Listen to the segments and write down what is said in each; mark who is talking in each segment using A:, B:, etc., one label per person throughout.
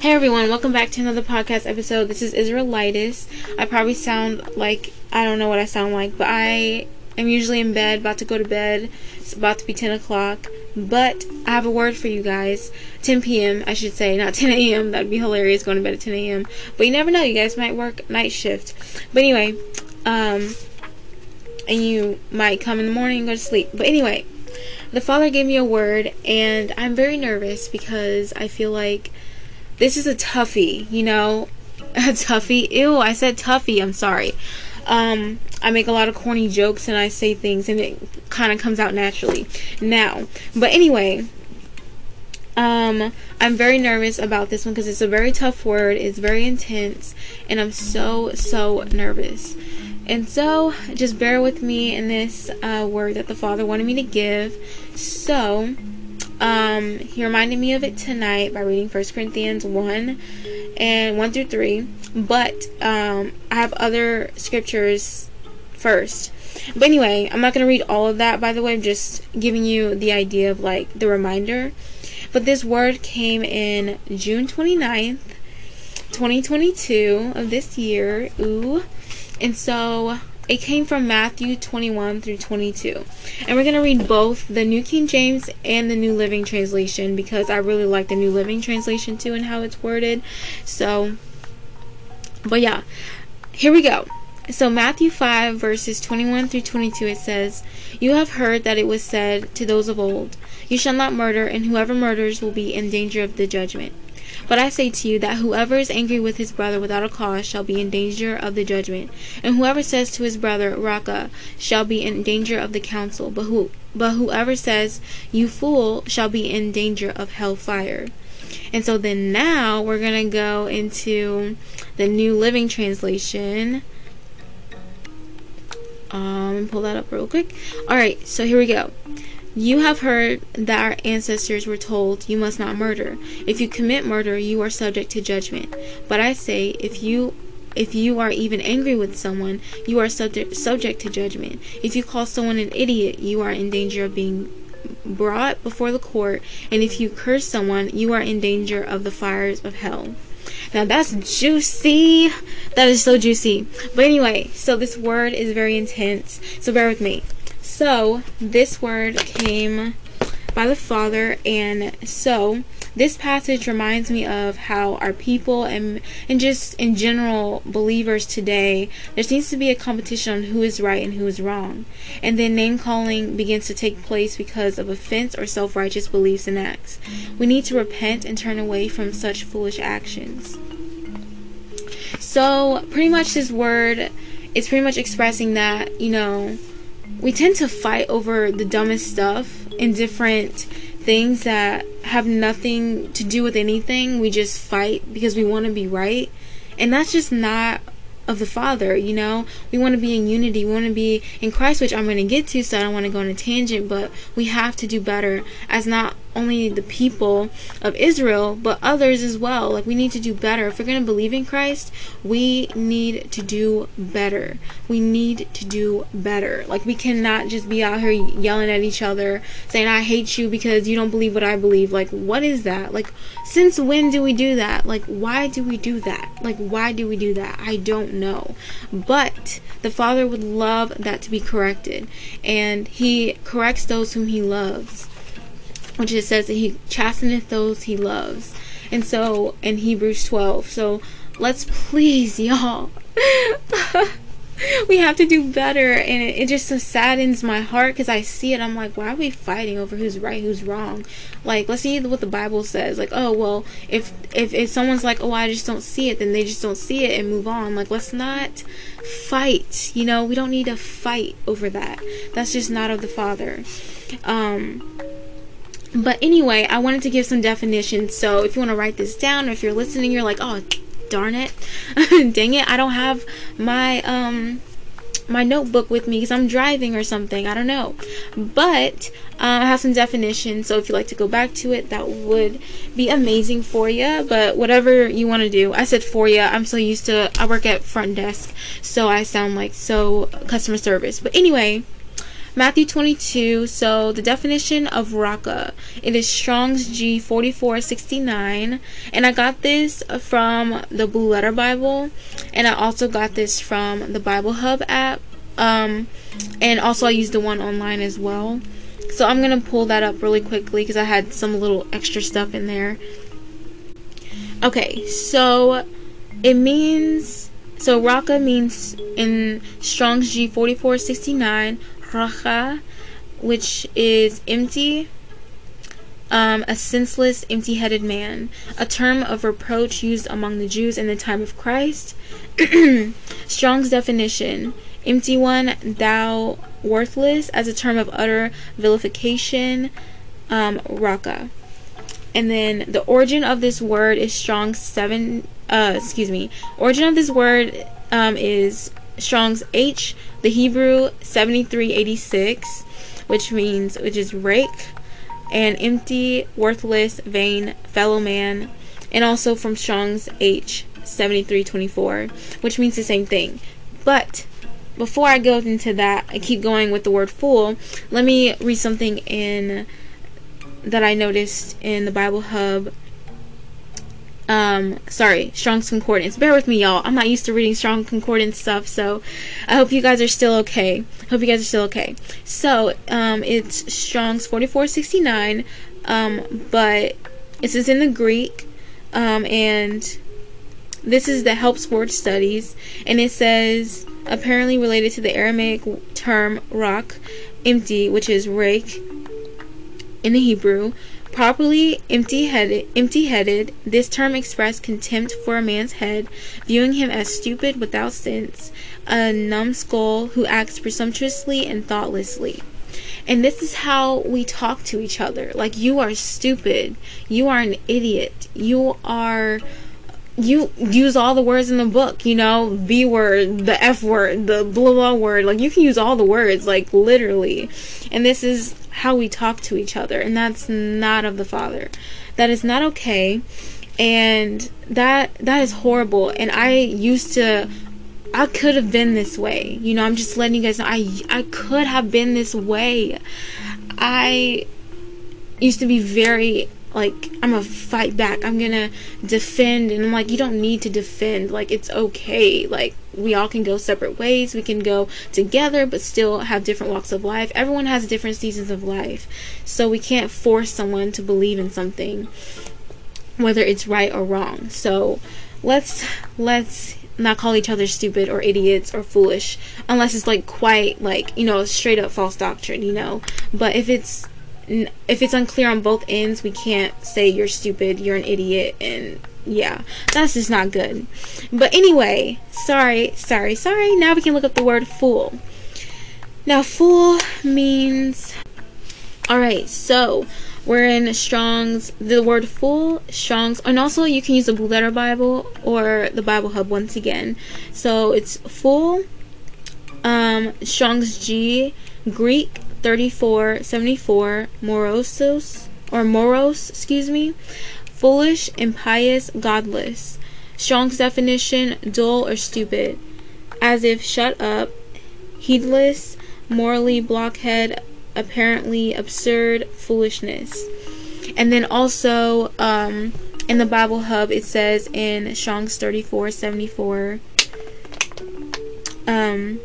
A: Hey everyone, welcome back to another podcast episode. This is Israelitis. I probably sound like I don't know what I sound like, but I am usually in bed, about to go to bed. It's about to be 10 o'clock. But I have a word for you guys. 10 p.m., I should say, not 10 a.m. That'd be hilarious going to bed at 10 a.m. But you never know, you guys might work night shift. But anyway, um, and you might come in the morning and go to sleep. But anyway, the Father gave me a word, and I'm very nervous because I feel like this is a toughie, you know? A toughie. Ew, I said toughie. I'm sorry. Um, I make a lot of corny jokes and I say things and it kind of comes out naturally now. But anyway, um, I'm very nervous about this one because it's a very tough word. It's very intense and I'm so, so nervous. And so, just bear with me in this uh, word that the Father wanted me to give. So, um, he reminded me of it tonight by reading 1 Corinthians 1 and 1 through 3. But um, I have other scriptures first. But anyway, I'm not going to read all of that, by the way. I'm just giving you the idea of like the reminder. But this word came in June 29th, 2022 of this year. Ooh. And so it came from Matthew 21 through 22. And we're going to read both the New King James and the New Living Translation because I really like the New Living Translation too and how it's worded. So, but yeah, here we go. So, Matthew 5, verses 21 through 22, it says, You have heard that it was said to those of old, You shall not murder, and whoever murders will be in danger of the judgment. But I say to you that whoever is angry with his brother without a cause shall be in danger of the judgment, and whoever says to his brother, Raca, shall be in danger of the council. But who but whoever says, You fool, shall be in danger of hell fire. And so then now we're gonna go into the New Living Translation. Um, pull that up real quick. All right, so here we go. You have heard that our ancestors were told, You must not murder. If you commit murder, you are subject to judgment. But I say, if you if you are even angry with someone, you are subject subject to judgment. If you call someone an idiot, you are in danger of being brought before the court, and if you curse someone, you are in danger of the fires of hell. Now that's juicy. That is so juicy. But anyway, so this word is very intense. So bear with me. So, this word came by the Father, and so this passage reminds me of how our people and and just in general believers today there seems to be a competition on who is right and who is wrong. And then name calling begins to take place because of offense or self-righteous beliefs and acts. We need to repent and turn away from such foolish actions. So pretty much this word is pretty much expressing that you know we tend to fight over the dumbest stuff in different things that have nothing to do with anything. We just fight because we want to be right. And that's just not of the Father, you know? We want to be in unity. We want to be in Christ, which I'm going to get to, so I don't want to go on a tangent, but we have to do better as not only the people of Israel, but others as well. Like, we need to do better. If we're going to believe in Christ, we need to do better. We need to do better. Like, we cannot just be out here yelling at each other, saying, I hate you because you don't believe what I believe. Like, what is that? Like, since when do we do that? Like, why do we do that? Like, why do we do that? I don't know. But the Father would love that to be corrected. And He corrects those whom He loves which it says that he chasteneth those he loves. And so in Hebrews 12. So let's please, y'all. we have to do better. And it, it just so saddens my heart because I see it. I'm like, why are we fighting over who's right, who's wrong? Like, let's see what the Bible says. Like, oh, well, if, if, if someone's like, oh, I just don't see it, then they just don't see it and move on. Like, let's not fight. You know, we don't need to fight over that. That's just not of the Father. Um, but anyway, I wanted to give some definitions. So if you want to write this down, or if you're listening, you're like, oh, darn it, dang it, I don't have my um my notebook with me because I'm driving or something. I don't know. But uh, I have some definitions, so if you like to go back to it, that would be amazing for you. But whatever you want to do, I said for you. I'm so used to, I work at front desk, so I sound like so customer service. But anyway, Matthew 22. So the definition of raka, it is Strong's G4469, and I got this from the Blue Letter Bible, and I also got this from the Bible Hub app, um, and also I used the one online as well. So I'm gonna pull that up really quickly because I had some little extra stuff in there. Okay, so it means so Raka means in Strong's G4469 racha, which is empty. Um, a senseless, empty headed man, a term of reproach used among the Jews in the time of Christ. Strong's definition empty one, thou worthless, as a term of utter vilification, um, raka. And then the origin of this word is Strong's seven. Uh, excuse me. Origin of this word um, is Strong's H, the Hebrew seventy three eighty six, which means which is rake, and empty, worthless, vain, fellow man, and also from Strong's H seventy three twenty four, which means the same thing. But before I go into that, I keep going with the word fool. Let me read something in that I noticed in the Bible Hub. Um, sorry, Strong's Concordance. Bear with me, y'all. I'm not used to reading Strong Concordance stuff, so I hope you guys are still okay. Hope you guys are still okay. So, um, it's Strong's 4469, um, but this is in the Greek, um, and this is the Helps Word Studies, and it says apparently related to the Aramaic term rock, empty, which is rake in the Hebrew. Properly empty-headed, empty-headed, this term expressed contempt for a man's head, viewing him as stupid without sense, a numbskull who acts presumptuously and thoughtlessly. And this is how we talk to each other. Like, you are stupid. You are an idiot. You are you use all the words in the book, you know, B word, the F word, the blah blah word. Like you can use all the words, like literally. And this is how we talk to each other, and that's not of the Father. That is not okay. And that that is horrible. And I used to I could have been this way. You know, I'm just letting you guys know I I could have been this way. I used to be very like I'm gonna fight back. I'm gonna defend, and I'm like, you don't need to defend. Like it's okay. Like we all can go separate ways. We can go together, but still have different walks of life. Everyone has different seasons of life, so we can't force someone to believe in something, whether it's right or wrong. So let's let's not call each other stupid or idiots or foolish unless it's like quite like you know straight up false doctrine you know but if it's if it's unclear on both ends, we can't say you're stupid, you're an idiot, and yeah, that's just not good. But anyway, sorry, sorry, sorry. Now we can look up the word fool. Now, fool means. Alright, so we're in Strong's, the word fool, Strong's, and also you can use the Blue Letter Bible or the Bible Hub once again. So it's fool, um, Strong's G, Greek, 3474 morosos or moros, excuse me, foolish, impious, godless. Strong's definition dull or stupid, as if shut up, heedless, morally blockhead, apparently absurd foolishness. And then also um, in the Bible Hub, it says in Strong's 3474. Um,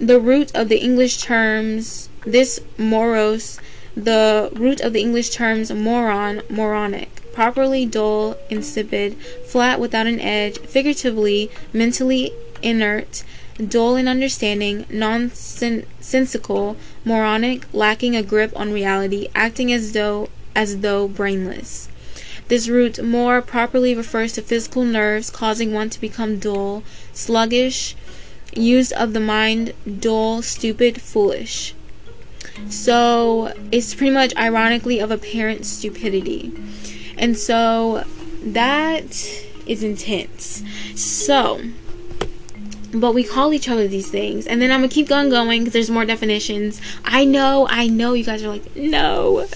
A: the root of the English terms, this moros, the root of the English terms moron, moronic, properly dull, insipid, flat without an edge, figuratively, mentally inert, dull in understanding, nonsensical, moronic, lacking a grip on reality, acting as though as though brainless. This root more properly refers to physical nerves causing one to become dull, sluggish, use of the mind dull, stupid, foolish. So it's pretty much ironically of apparent stupidity. And so that is intense. So, but we call each other these things. And then I'm gonna keep on going because there's more definitions. I know, I know you guys are like, no,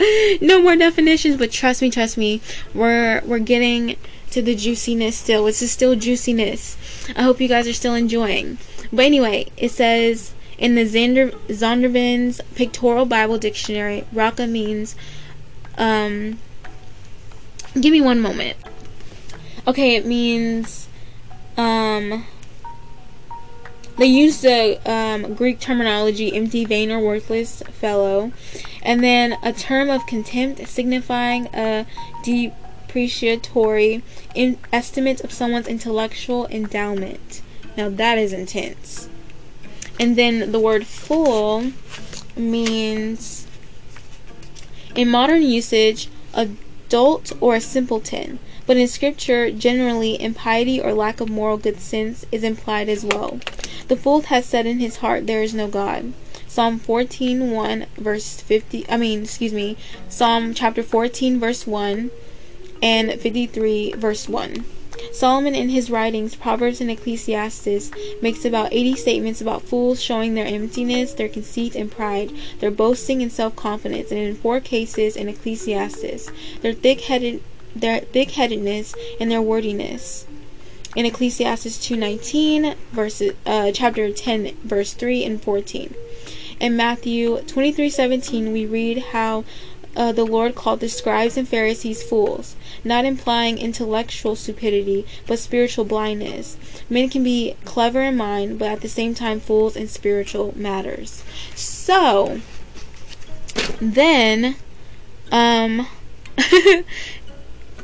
A: no more definitions, but trust me, trust me, we're we're getting to the juiciness still. This is still juiciness. I hope you guys are still enjoying. But anyway, it says In the Zander, Zondervan's Pictorial Bible Dictionary, Raka means, um, give me one moment. Okay, it means, um, they use the um, Greek terminology empty, vain, or worthless fellow, and then a term of contempt signifying a depreciatory estimate of someone's intellectual endowment. Now that is intense. And then the word fool means, in modern usage, adult or a simpleton. But in scripture, generally, impiety or lack of moral good sense is implied as well. The fool has said in his heart, There is no God. Psalm 14, 1, verse 50, I mean, excuse me, Psalm chapter 14, verse 1, and 53, verse 1. Solomon in his writings, Proverbs and Ecclesiastes, makes about 80 statements about fools showing their emptiness, their conceit and pride, their boasting and self-confidence, and in four cases in Ecclesiastes, their thick-headed their thick-headedness and their wordiness. In Ecclesiastes 2:19, verses uh, chapter 10, verse 3 and 14. In Matthew 23:17, we read how uh, the Lord called the scribes and Pharisees fools, not implying intellectual stupidity, but spiritual blindness. Men can be clever in mind, but at the same time fools in spiritual matters. So, then, um,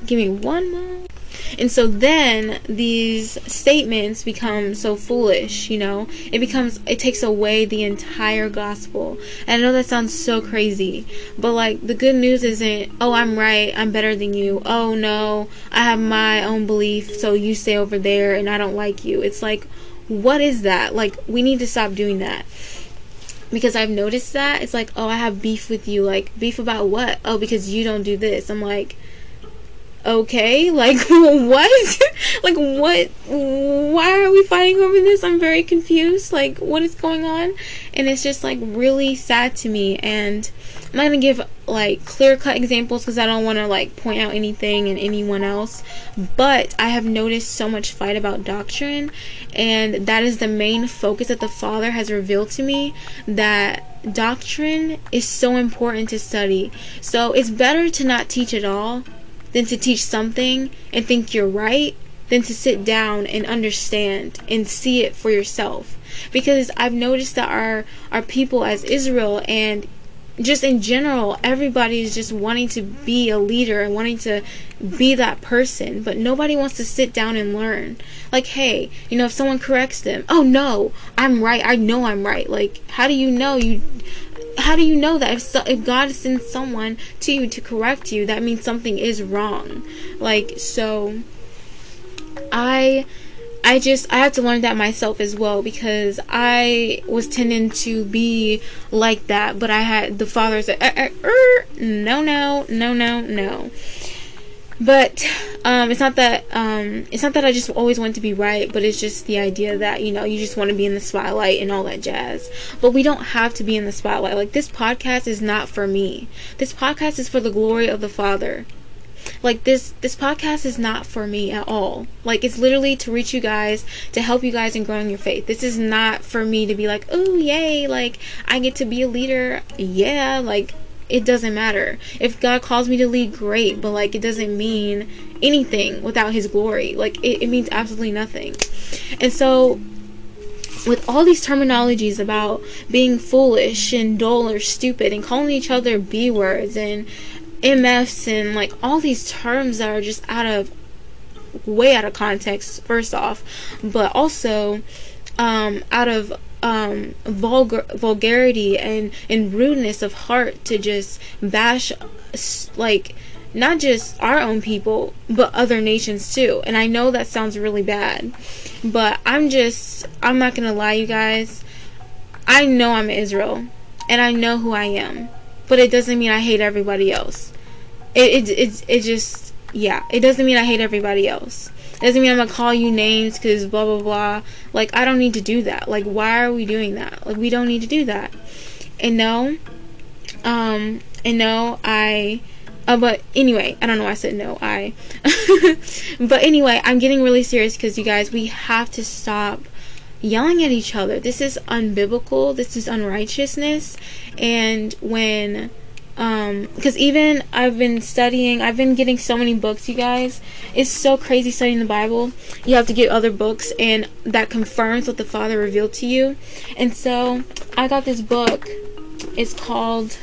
A: give me one more. And so then these statements become so foolish, you know? It becomes, it takes away the entire gospel. And I know that sounds so crazy, but like the good news isn't, oh, I'm right, I'm better than you. Oh, no, I have my own belief, so you stay over there and I don't like you. It's like, what is that? Like, we need to stop doing that because I've noticed that it's like, oh, I have beef with you. Like, beef about what? Oh, because you don't do this. I'm like, okay? Like what? Like what? Why are we fighting over this? I'm very confused. Like what is going on? And it's just like really sad to me. And i'm not gonna give like clear cut examples because i don't want to like point out anything and anyone else. But i have noticed so much fight about doctrine. And that is the main focus that the father has revealed to me that doctrine is so important to study. So it's better to not teach at all than to teach something and think you're right than to sit down and understand and see it for yourself. Because i've noticed that our our people as israel and just in general everybody is just wanting to be a leader and wanting to be that person but nobody wants to sit down and learn. Like hey you know if someone corrects them oh no i'm right. I know i'm right. Like how do you know? You how do you know that if, so, if God sends someone to you to correct you, that means something is wrong? Like, so I I just I have to learn that myself as well because I was tending to be like that, but I had the father said, er, er, er, "No, no, no, no, no." But um, it's not that um, it's not that I just always want to be right, but it's just the idea that you know you just want to be in the spotlight and all that jazz. But we don't have to be in the spotlight. Like this podcast is not for me. This podcast is for the glory of the Father. Like this this podcast is not for me at all. Like it's literally to reach you guys, to help you guys in growing your faith. This is not for me to be like, "Oh, yay, like I get to be a leader." Yeah, like it doesn't matter. If God calls me to lead, great, but like it doesn't mean anything without His glory. Like it, it means absolutely nothing. And so, with all these terminologies about being foolish and dull or stupid and calling each other B words and MFs and like all these terms that are just out of way out of context, first off, but also um, out of um, vulgar vulgarity and and rudeness of heart to just bash like not just our own people but other nations too. And i know that sounds really bad but i'm just i'm not gonna lie you guys. I know i'm israel and i know who i am but it doesn't mean i hate everybody else. It it, it, it just yeah it doesn't mean i hate everybody else doesn't mean I'm gonna call you names because blah blah blah. Like I don't need to do that. Like why are we doing that? Like we don't need to do that. And no, um, and no, I. Uh, but anyway, I don't know why I said no. I. but anyway, I'm getting really serious because you guys, we have to stop yelling at each other. This is unbiblical. This is unrighteousness. And when um because even i've been studying i've been getting so many books you guys. It's so crazy studying the bible. You have to get other books and that confirms what the father revealed to you. And so i got this book. It's called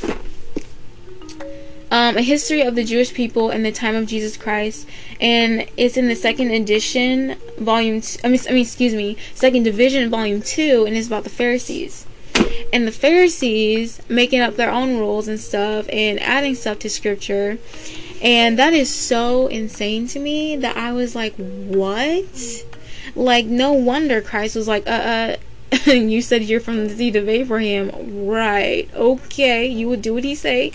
A: um, a history of the Jewish people in the time of Jesus Christ, and it's in the second edition, volume. T- I mean, I mean, excuse me, second division, volume two, and it's about the Pharisees and the Pharisees making up their own rules and stuff and adding stuff to scripture. And that is so insane to me that I was like, what? Like, no wonder Christ was like, uh, uh, you said you're from the seed of Abraham. Right. Okay. You would do what he say.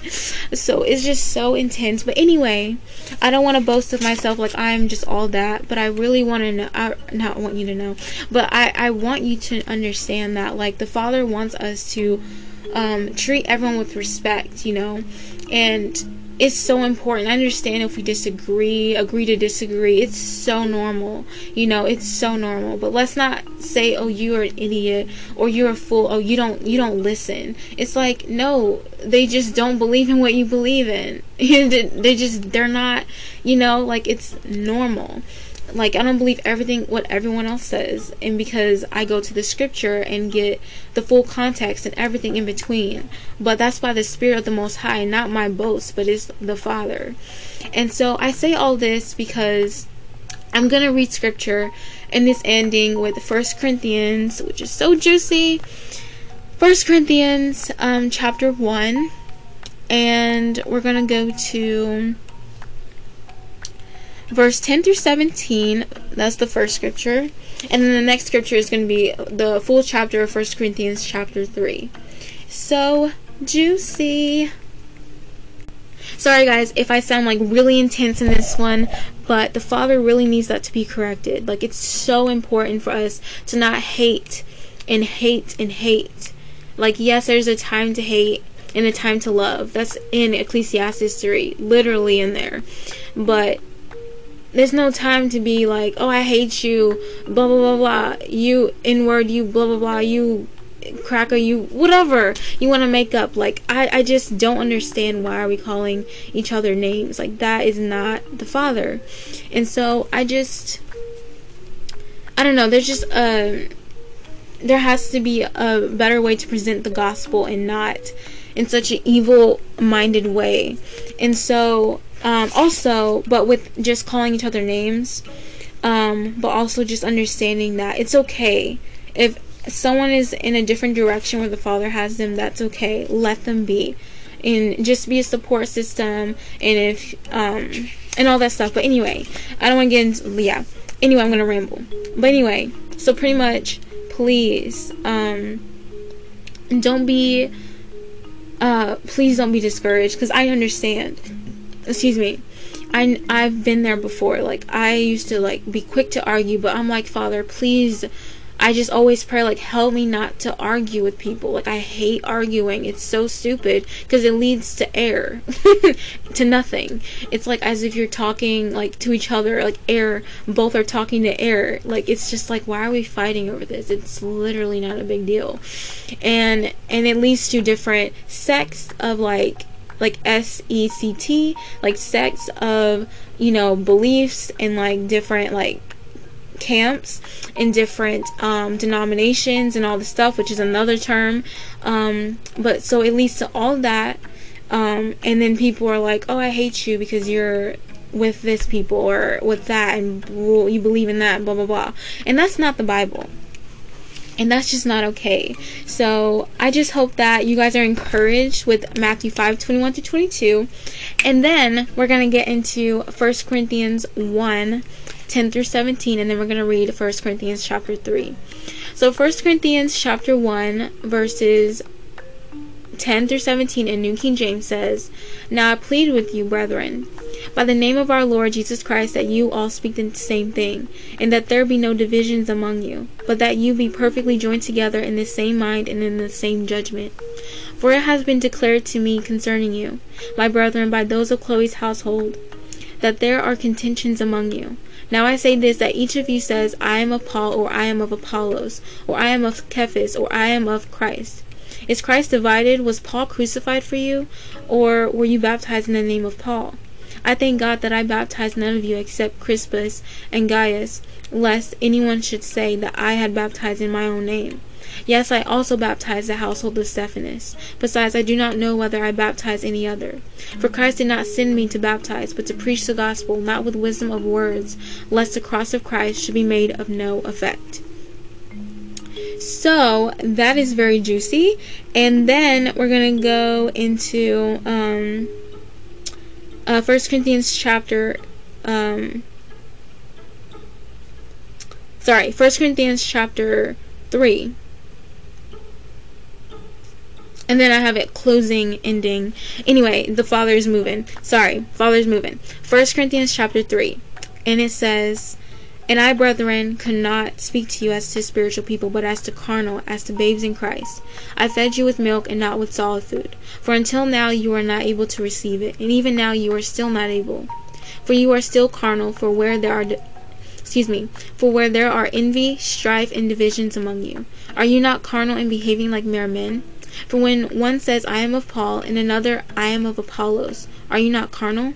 A: So it's just so intense. But anyway, I don't want to boast of myself like I'm just all that, but I really want to know I not want you to know, but I I want you to understand that like the Father wants us to um treat everyone with respect, you know. And it's so important. I understand if we disagree, agree to disagree. It's so normal. You know, it's so normal. But let's not say, "Oh, you're an idiot," or "You're a fool." "Oh, you don't you don't listen." It's like, no, they just don't believe in what you believe in. they just they're not, you know, like it's normal like I don't believe everything what everyone else says. And because I go to the scripture and get the full context and everything in between. But that's by the spirit of the most high not my boast but it's the father. And so I say all this because I'm going to read scripture and this ending with First Corinthians which is so juicy. First Corinthians um chapter 1 and we're going to go to verse 10 through 17 that's the first scripture. And then the next scripture is going to be the full chapter of First corinthians chapter 3 so juicy sorry guys if i sound like really intense in this one but the father really needs that to be corrected. Like it's so important for us to not hate and hate and hate. Like yes there's a time to hate and a time to love. That's in ecclesiastes 3 literally in there. But there's no time to be like, oh, I hate you, blah, blah, blah, blah. You, N word, you, blah, blah, blah. You, cracker, you, whatever you want to make up. Like, I, I just don't understand why are we calling each other names. Like, that is not the Father. And so I just, I don't know. There's just a, there has to be a better way to present the gospel and not in such an evil minded way. And so um, also, but with just calling each other names, um, but also just understanding that it's okay if someone is in a different direction where the father has them. That's okay. Let them be, and just be a support system. And if um, and all that stuff. But anyway, I don't want to get into yeah. Anyway, I'm gonna ramble. But anyway, so pretty much, please, um, don't be, uh, please don't be discouraged because I understand excuse me I, I've been there before. Like, I used to, like, be quick to argue, but I'm like, Father, please. I just always pray, like, help me not to argue with people. Like, I hate arguing. It's so stupid because it leads to air, to nothing. It's like as if you're talking, like, to each other, like, air. Both are talking to air. Like, it's just like, why are we fighting over this? It's literally not a big deal. And, and it leads to different sects of, like, like S E C T, like sects of, you know, beliefs and like different like camps in different um, denominations and all the stuff, which is another term. Um, but so it leads to all that. Um, and then people are like, oh, I hate you because you're with this people or with that and you believe in that, blah, blah, blah. And that's not the Bible and that's just not okay. So I just hope that you guys are encouraged with Matthew 5 21 to 22. And then we're going to get into 1 Corinthians 1 10 through 17, and then we're going to read 1 Corinthians chapter 3. So 1 Corinthians chapter 1, verses 10 through 17 in New King James says, Now I plead with you, brethren by the name of our Lord Jesus Christ, that you all speak the same thing, and that there be no divisions among you, but that you be perfectly joined together in the same mind and in the same judgment. For it has been declared to me concerning you, my brethren, by those of Chloe's household, that there are contentions among you. Now I say this that each of you says, I am of Paul, or I am of Apollos, or I am of Cephas, or I am of Christ. Is Christ divided? Was Paul crucified for you? Or were you baptized in the name of Paul? I thank God that I baptized none of you except Crispus and Gaius, lest anyone should say that I had baptized in my own name. Yes, I also baptized the household of Stephanas. Besides, I do not know whether I baptized any other. For Christ did not send me to baptize, but to preach the gospel, not with wisdom of words, lest the cross of Christ should be made of no effect. So that is very juicy. And then we're going to go into um, uh, 1 Corinthians chapter. Um, sorry, 1 Corinthians chapter 3. And then I have it closing, ending. Anyway, the Father's moving. Sorry, Father's moving. 1 Corinthians chapter 3. And it says, And I, brethren, cannot speak to you as to spiritual people, but as to carnal, as to babes in Christ. I fed you with milk and not with solid food. For until now you are not able to receive it, and even now you are still not able. For you are still carnal, for where there are excuse me, for where there are envy, strife, and divisions among you, are you not carnal and behaving like mere men? For when one says, I am of Paul, and another, I am of Apollos, are you not carnal?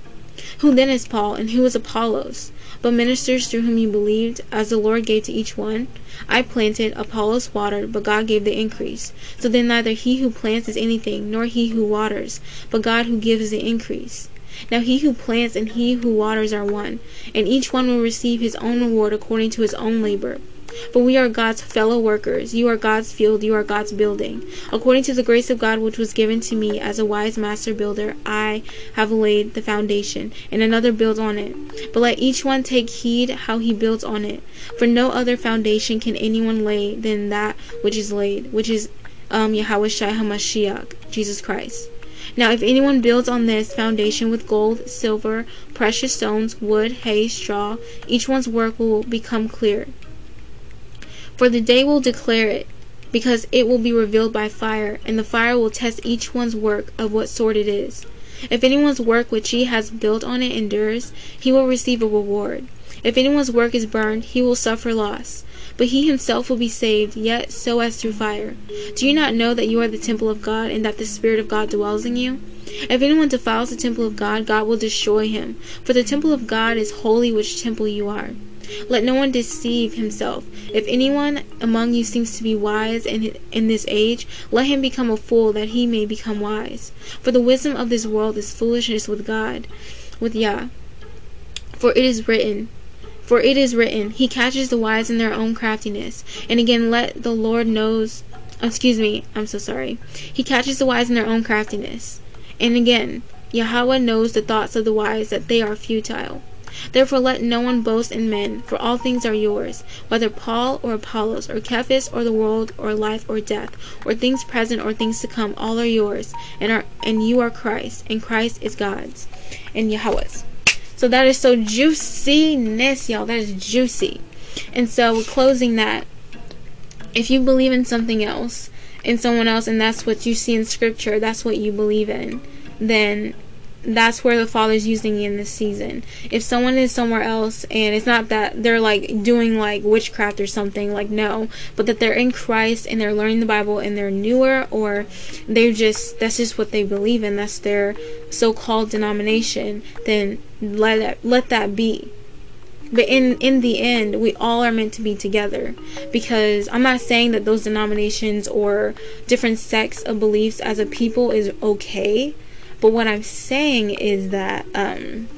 A: Who then is Paul, and who is Apollos? But ministers through whom you believed, as the Lord gave to each one. I planted, Apollos watered, but God gave the increase. So then neither he who plants is anything, nor he who waters, but God who gives the increase. Now he who plants and he who waters are one, and each one will receive his own reward according to his own labor. For we are God's fellow workers. You are God's field, you are God's building. According to the grace of God which was given to me as a wise master builder, I have laid the foundation, and another builds on it. But let each one take heed how he builds on it. For no other foundation can anyone lay than that which is laid, which is um, Yahweh HaMashiach, Jesus Christ. Now, if anyone builds on this foundation with gold, silver, precious stones, wood, hay, straw, each one's work will become clear. For the day will declare it, because it will be revealed by fire, and the fire will test each one's work of what sort it is. If anyone's work which he has built on it endures, he will receive a reward. If anyone's work is burned, he will suffer loss. But he himself will be saved, yet so as through fire. Do you not know that you are the temple of God, and that the Spirit of God dwells in you? If anyone defiles the temple of God, God will destroy him. For the temple of God is holy, which temple you are. Let no one deceive himself. If anyone among you seems to be wise in, in this age, let him become a fool that he may become wise. For the wisdom of this world is foolishness with God, with Yah. For it is written, for it is written, He catches the wise in their own craftiness. And again, let the Lord knows, excuse me, I'm so sorry. He catches the wise in their own craftiness. And again, Yahweh knows the thoughts of the wise, that they are futile. Therefore let no one boast in men, for all things are yours, whether Paul or Apollos, or Cephas, or the world, or life, or death, or things present, or things to come, all are yours, and are and you are Christ, and Christ is God's, and Yahweh's. So that is so juiciness, y'all. That is juicy. And so closing that, if you believe in something else, in someone else, and that's what you see in scripture, that's what you believe in, then that's where the father's using in this season. If someone is somewhere else and it's not that they're like doing like witchcraft or something, like no, but that they're in Christ and they're learning the Bible and they're newer or they're just that's just what they believe in, that's their so-called denomination, then let that let that be. But in in the end, we all are meant to be together because I'm not saying that those denominations or different sects of beliefs as a people is okay but what I'm saying is that um,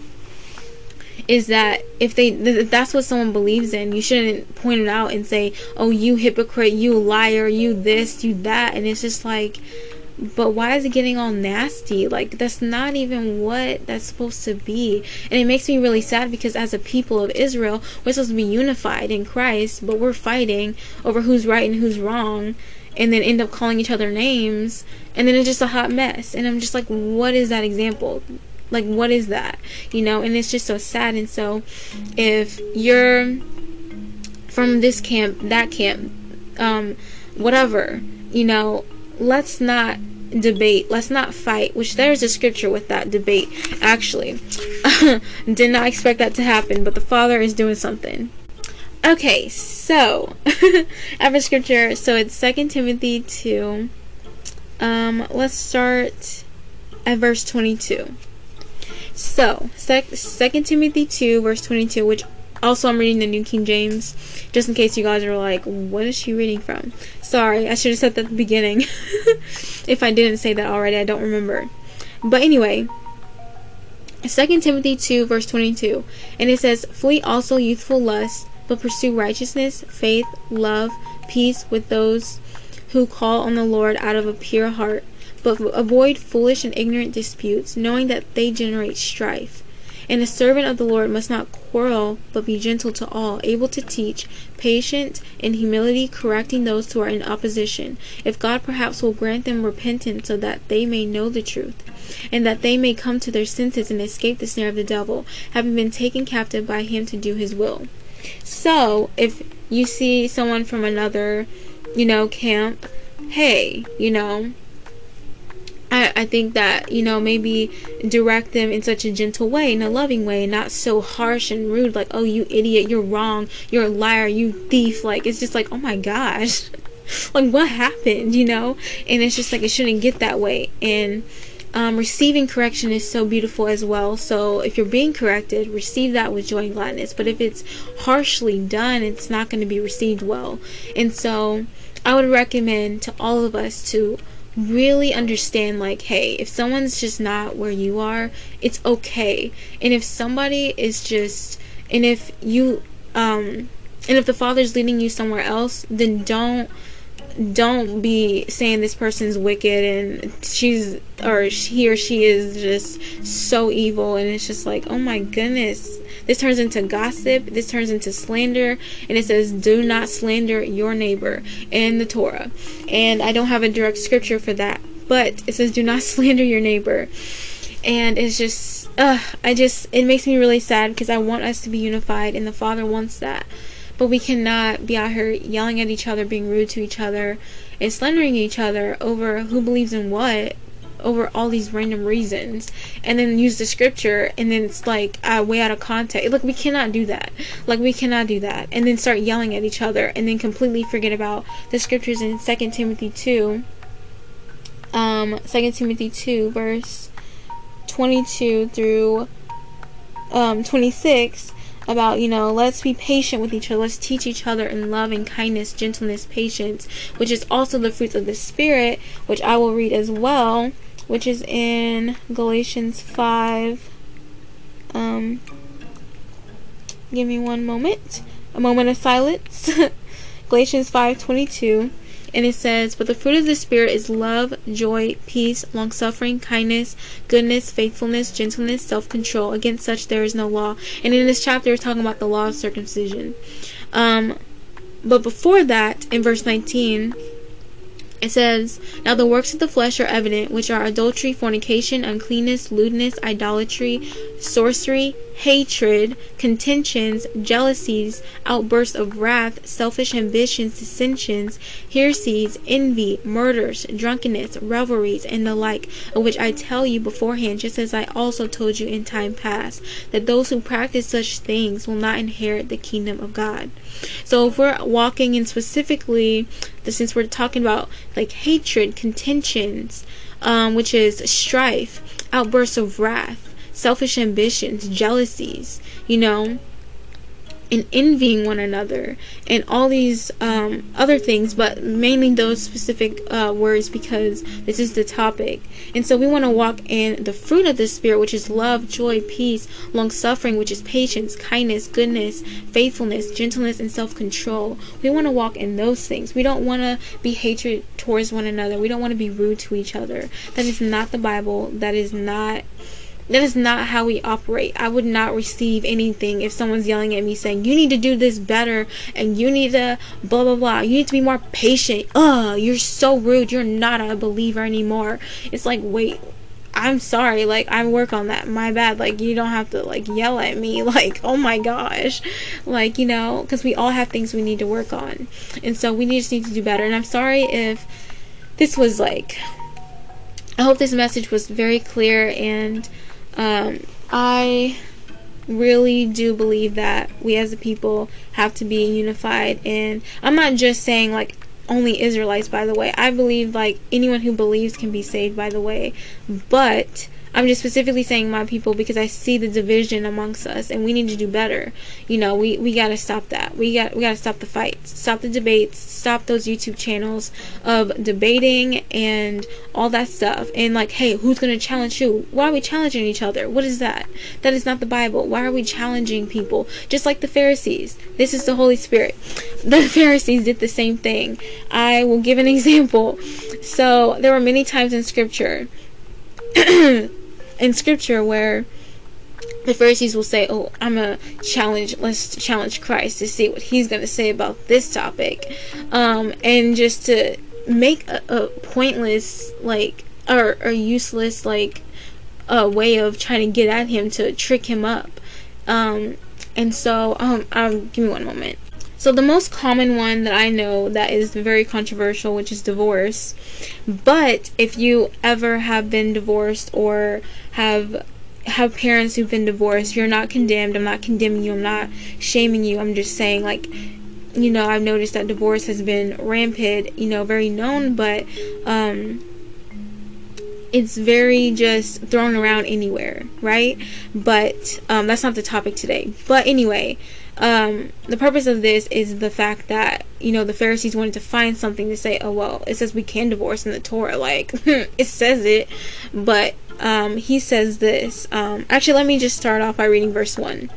A: is that if they if that's what someone believes in, you shouldn't point it out and say, "Oh, you hypocrite, you liar, you this, you that," and it's just like. But why is it getting all nasty? Like, that's not even what that's supposed to be. And it makes me really sad because, as a people of Israel, we're supposed to be unified in Christ, but we're fighting over who's right and who's wrong and then end up calling each other names and then it's just a hot mess and i'm just like what is that example like what is that you know and it's just so sad and so if you're from this camp that camp um whatever you know let's not debate. Let's not fight. Which there's a scripture with that debate. Actually, did not expect that to happen, but the Father is doing something. Okay, so I have a scripture. So it's Second Timothy two. Um, let's start at verse twenty-two. So, Second Timothy two, verse twenty-two, which also I'm reading the New King James, just in case you guys are like, what is she reading from? Sorry, I should have said that at the beginning. if I didn't say that already, I don't remember. But anyway, 2 Timothy 2, verse 22. And it says, Flee also youthful lust, but pursue righteousness, faith, love, peace with those who call on the Lord out of a pure heart. But avoid foolish and ignorant disputes, knowing that they generate strife. And a servant of the Lord must not quarrel, but be gentle to all, able to teach, patient in humility, correcting those who are in opposition. If God perhaps will grant them repentance so that they may know the truth, and that they may come to their senses and escape the snare of the devil, having been taken captive by him to do his will. So, if you see someone from another, you know, camp, hey, you know, I, I think that, you know, maybe direct them in such a gentle way, in a loving way, not so harsh and rude, like, oh, you idiot, you're wrong, you're a liar, you thief. Like, it's just like, oh my gosh, like, what happened, you know? And it's just like, it shouldn't get that way. And, um, receiving correction is so beautiful as well. So if you're being corrected, receive that with joy and gladness. But if it's harshly done, it's not going to be received well. And so I would recommend to all of us to really understand like hey if someone's just not where you are it's okay and if somebody is just and if you um and if the father's leading you somewhere else then don't don't be saying this person's wicked and she's or he or she is just so evil. And it's just like oh my goodness this turns into gossip. This turns into slander. And it says do not slander your neighbor in the torah. And i don't have a direct scripture for that but it says do not slander your neighbor. And it's just uh i just it makes me really sad because i want us to be unified. And the father wants that but we cannot be out here yelling at each other, being rude to each other, and slandering each other over who believes in what over all these random reasons and then use the scripture and then it's like uh, way out of context. Like we cannot do that. Like we cannot do that. And then start yelling at each other and then completely forget about the scriptures in Second timothy 2 um 2 timothy 2 verse 22 through um 26 about, you know, let's be patient with each other. Let's teach each other in love and kindness, gentleness, patience, which is also the fruits of the Spirit, which I will read as well, which is in Galatians 5. Um, give me one moment. A moment of silence. Galatians 5:22 and it says, But the fruit of the Spirit is love, joy, peace, long suffering, kindness, goodness, faithfulness, gentleness, self control. Against such there is no law. And in this chapter, it's talking about the law of circumcision. Um, but before that, in verse 19, it says, Now the works of the flesh are evident, which are adultery, fornication, uncleanness, lewdness, idolatry, sorcery, hatred, contentions, jealousies, outbursts of wrath, selfish ambitions, dissensions, heresies, envy, murders, drunkenness, revelries, and the like, of which I tell you beforehand, just as I also told you in time past, that those who practice such things will not inherit the kingdom of God. So if we're walking in specifically, since we're talking about like hatred, contentions, um, which is strife, outbursts of wrath, selfish ambitions, jealousies, you know, and envying one another, and all these um, other things, but mainly those specific uh, words because this is the topic. And so we want to walk in the fruit of the Spirit, which is love, joy, peace, long suffering, which is patience, kindness, goodness, faithfulness, gentleness, and self control. We want to walk in those things. We don't want to be hatred towards one another. We don't want to be rude to each other. That is not the Bible. That is not that is not how we operate. I would not receive anything if someone's yelling at me saying, You need to do this better and you need to blah blah blah. You need to be more patient. Ugh, you're so rude. You're not a believer anymore. It's like, wait, I'm sorry, like I work on that. My bad. Like you don't have to like yell at me like, "Oh my gosh." Like, you know, cuz we all have things we need to work on. And so we just need to do better. And I'm sorry if this was like I hope this message was very clear, and um, I really do believe that we as a people have to be unified. And I'm not just saying like only Israelites, by the way. I believe like anyone who believes can be saved, by the way. But I'm just specifically saying my people because I see the division amongst us and we need to do better. You know, we, we gotta stop that. We got we gotta stop the fights, stop the debates, stop those YouTube channels of debating and all that stuff. And like, hey, who's gonna challenge who? Why are we challenging each other? What is that? That is not the Bible. Why are we challenging people? Just like the Pharisees. This is the Holy Spirit. The Pharisees did the same thing. I will give an example. So there were many times in scripture in scripture where the Pharisees will say, "Oh, I'm a challenge. Let's challenge Christ to see what He's going to say about this topic," um, and just to make a, a pointless, like, or, a useless, like, a way of trying to get at Him to trick Him up. Um, and so, um, um, give me one moment. So the most common one that I know that is very controversial, which is divorce. But if you ever have been divorced or have have parents who've been divorced, you're not condemned. I'm not condemning you. I'm not shaming you. I'm just saying like you know, I've noticed that divorce has been rampant, you know, very known, but um it's very just thrown around anywhere, right? But um, that's not the topic today. But anyway, um, the purpose of this is the fact that you know the Pharisees wanted to find something to say. Oh well, it says we can divorce in the Torah, like it says it, but um, he says this. Um, actually, let me just start off by reading verse one.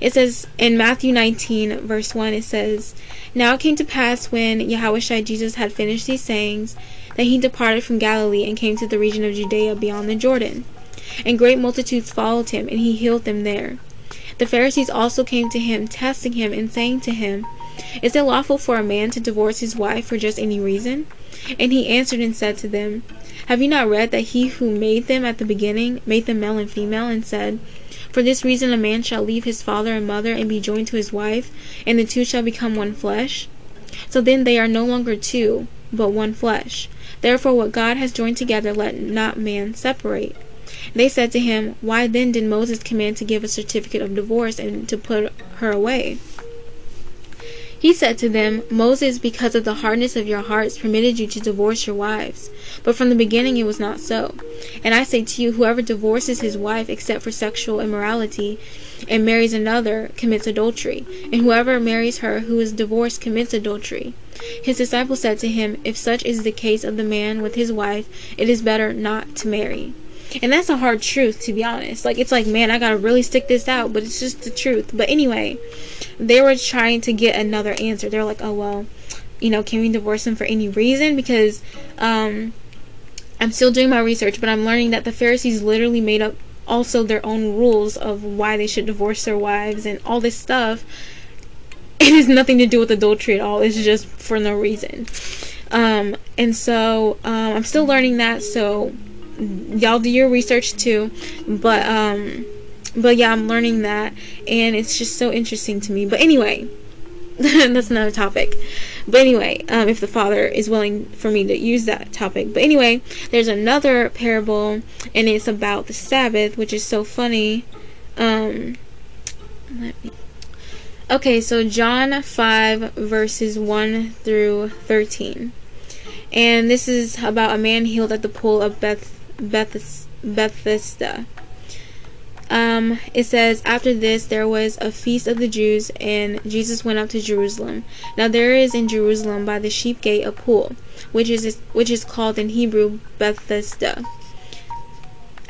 A: It says in Matthew 19, verse 1, it says, Now it came to pass when Yahushua Jesus had finished these sayings that he departed from Galilee and came to the region of Judea beyond the Jordan. And great multitudes followed him, and he healed them there. The Pharisees also came to him, testing him, and saying to him, Is it lawful for a man to divorce his wife for just any reason? And he answered and said to them, Have you not read that he who made them at the beginning made them male and female, and said, For this reason a man shall leave his father and mother and be joined to his wife, and the two shall become one flesh? So then they are no longer two, but one flesh. Therefore, what God has joined together, let not man separate. They said to him, Why then did Moses command to give a certificate of divorce and to put her away? He said to them, Moses, because of the hardness of your hearts, permitted you to divorce your wives. But from the beginning it was not so. And I say to you, whoever divorces his wife except for sexual immorality, and marries another, commits adultery. And whoever marries her who is divorced commits adultery. His disciples said to him, If such is the case of the man with his wife, it is better not to marry. And that's a hard truth, to be honest. Like, it's like, man, I gotta really stick this out, but it's just the truth. But anyway, they were trying to get another answer. They're like, oh, well, you know, can we divorce him for any reason? Because, um, I'm still doing my research, but I'm learning that the Pharisees literally made up also their own rules of why they should divorce their wives and all this stuff. It has nothing to do with adultery at all. It's just for no reason. Um, and so um, I'm still learning that. So y'all do your research too. But um, but yeah, I'm learning that, and it's just so interesting to me. But anyway, that's another topic. But anyway, um, if the Father is willing for me to use that topic. But anyway, there's another parable, and it's about the Sabbath, which is so funny. Um, let me. Okay, so John 5, verses 1 through 13. And this is about a man healed at the pool of Beth, Beth, Bethesda. Um, it says, After this there was a feast of the Jews, and Jesus went up to Jerusalem. Now there is in Jerusalem by the sheep gate a pool, which is which is called in Hebrew Bethesda,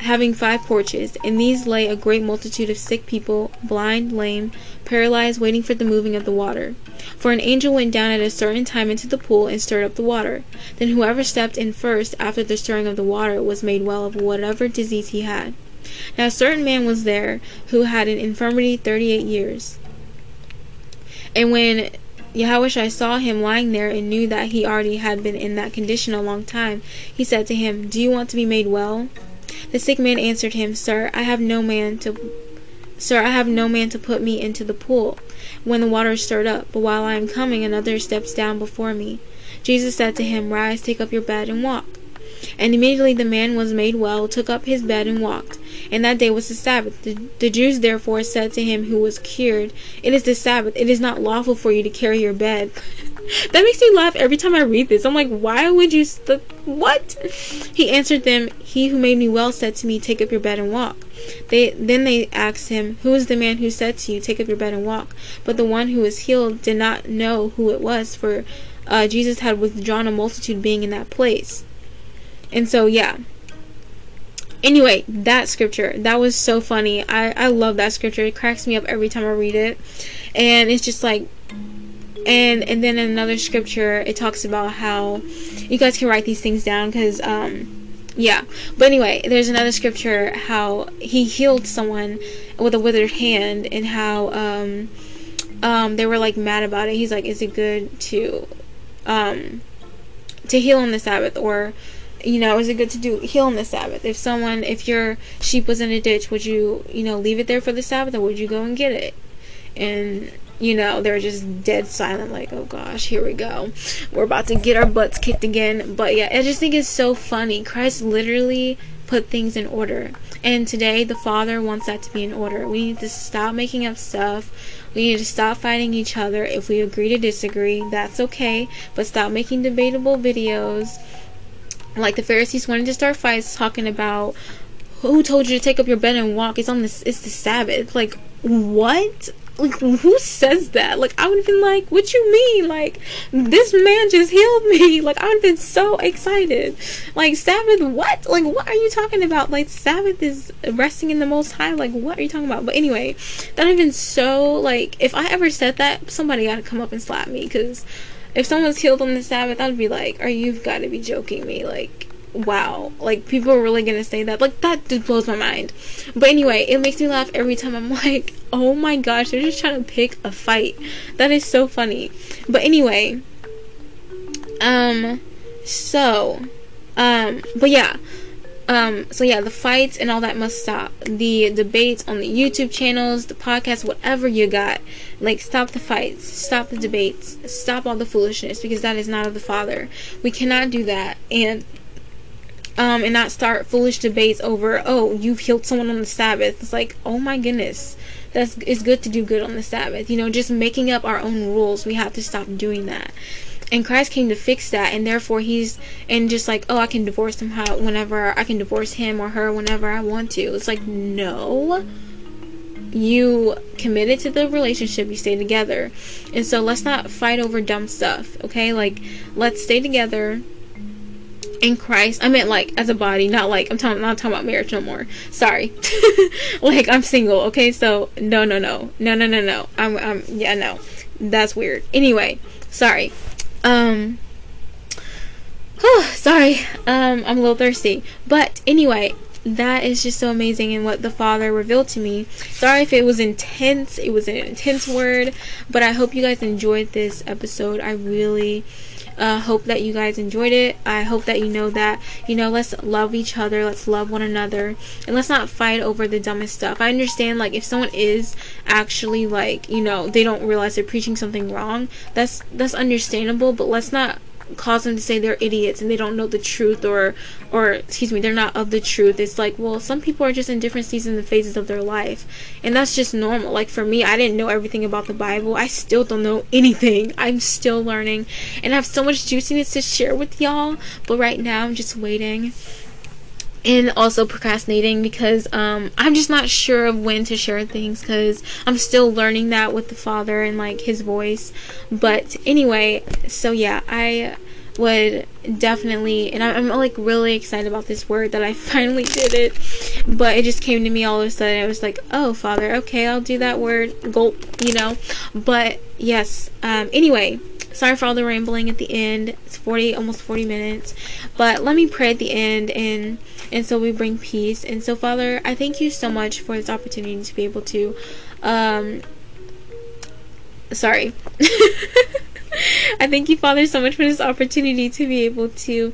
A: having five porches. In these lay a great multitude of sick people, blind, lame, paralyzed, waiting for the moving of the water. For an angel went down at a certain time into the pool and stirred up the water. Then whoever stepped in first after the stirring of the water was made well of whatever disease he had. Now a certain man was there who had an infirmity thirty eight years. And when Yahushua saw him lying there and knew that he already had been in that condition a long time, he said to him, Do you want to be made well? The sick man answered him, Sir, I have no man to Sir, I have no man to put me into the pool when the water is stirred up, but while I am coming another steps down before me. Jesus said to him, Rise, take up your bed, and walk. And immediately the man was made well, took up his bed, and walked. And that day was the Sabbath. The, the Jews therefore said to him who was cured, It is the Sabbath. It is not lawful for you to carry your bed. that makes me laugh every time I read this. I'm like, why would you? St- what? He answered them, He who made me well said to me, Take up your bed and walk. They then they asked him, Who is the man who said to you, Take up your bed and walk? But the one who was healed did not know who it was, for uh, Jesus had withdrawn a multitude being in that place. And so, yeah. Anyway, that scripture, that was so funny. I, I love that scripture. It cracks me up every time I read it. And it's just like, and and then another scripture, it talks about how you guys can write these things down because, um, yeah. But anyway, there's another scripture how he healed someone with a withered hand and how, um, um, they were like mad about it. He's like, is it good to um, to heal on the Sabbath, or you know, is it good to do heal on the Sabbath? If someone, if your sheep was in a ditch, would you, you know, leave it there for the Sabbath, or would you go and get it? And you know, they're just dead silent, like, oh gosh, here we go. We're about to get our butts kicked again. But yeah, I just think it's so funny. Christ literally put things in order. And today, the Father wants that to be in order. We need to stop making up stuff. We need to stop fighting each other. If we agree to disagree, that's okay. But stop making debatable videos. Like the Pharisees wanted to start fights talking about who told you to take up your bed and walk? It's on this. It's the Sabbath. Like what? Like who says that? Like i would have been like what you mean? Like this man just healed me. Like i would have been so excited. Like sabbath what? Like what are you talking about? Like sabbath is resting in the most high? Like what are you talking about? But anyway that would have been so like if i ever said that somebody gotta come up and slap me because if someone's healed on the sabbath i'd be like are you've got to be joking me? Like wow, like people are really gonna say that. Like that just blows my mind. But anyway, it makes me laugh every time I'm like, oh my gosh, they're just trying to pick a fight. That is so funny. But anyway, um, so, um, but yeah. Um, so yeah, the fights and all that must stop. The debates on the YouTube channels, the podcast, whatever you got, like stop the fights, stop the debates, stop all the foolishness because that is not of the Father. We cannot do that. And um, and not start foolish debates over, oh, you've healed someone on the Sabbath. It's like, oh my goodness, that's it's good to do good on the Sabbath. You know, just making up our own rules. We have to stop doing that. And Christ came to fix that, and therefore He's and just like, oh, I can divorce him how whenever I can divorce him or her whenever I want to. It's like, no. You committed to the relationship, you stay together. And so let's not fight over dumb stuff, okay? Like, let's stay together in Christ. I meant like as a body, not like I'm talking not talking about marriage no more. Sorry. like I'm single, okay? So no no no. No no no no. I'm I'm yeah, no. That's weird. Anyway, sorry. Um sorry. Um I'm a little thirsty. But anyway, that is just so amazing and what the father revealed to me sorry if it was intense it was an intense word but i hope you guys enjoyed this episode i really uh, hope that you guys enjoyed it. I hope that you know that, you know, let's love each other, let's love one another, and let's not fight over the dumbest stuff. I understand, like, if someone is actually, like, you know, they don't realize they're preaching something wrong, that's, that's understandable, but let's not cause them to say they're idiots and they don't know the truth or or excuse me they're not of the truth. It's like well some people are just in different seasons and phases of their life and that's just normal. Like for me i didn't know everything about the bible. I still don't know anything. I'm still learning and i have so much juiciness to share with y'all but right now i'm just waiting and also procrastinating because um, I'm just not sure of when to share things because I'm still learning that with the father and like his voice. But anyway, so yeah, I would definitely, and I'm, I'm like really excited about this word that I finally did it. But it just came to me all of a sudden. I was like, oh, father, okay, I'll do that word, gulp, you know. But yes, um, anyway, sorry for all the rambling at the end. It's 40, almost 40 minutes. But let me pray at the end and and so we bring peace. And so, Father, I thank you so much for this opportunity to be able to. Um, sorry. I thank you, Father, so much for this opportunity to be able to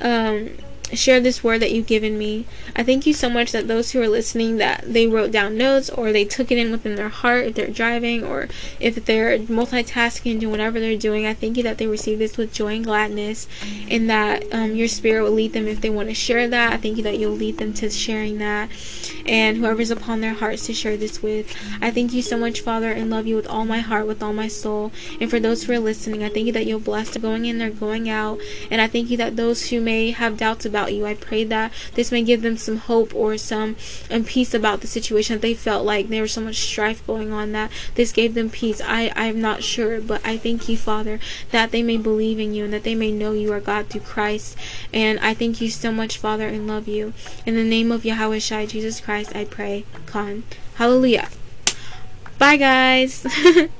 A: um, share this word that you've given me. I thank you so much that those who are listening that they wrote down notes or they took it in within their heart if they're driving or if they're multitasking and doing whatever they're doing. I thank you that they receive this with joy and gladness and that um, your spirit will lead them if they want to share that. I thank you that you'll lead them to sharing that and whoever's upon their hearts to share this with. I thank you so much, Father, and love you with all my heart, with all my soul. And for those who are listening, I thank you that you'll bless going in, they're going out. And I thank you that those who may have doubts about about you. I pray that this may give them some hope or some um, peace about the situation that they felt like there was so much strife going on that this gave them peace. I, I'm not sure, but I thank you, Father, that they may believe in you and that they may know you are God through Christ. And I thank you so much, Father, and love you. In the name of Yahawashi, Jesus Christ, I pray. Khan. Hallelujah. Bye, guys.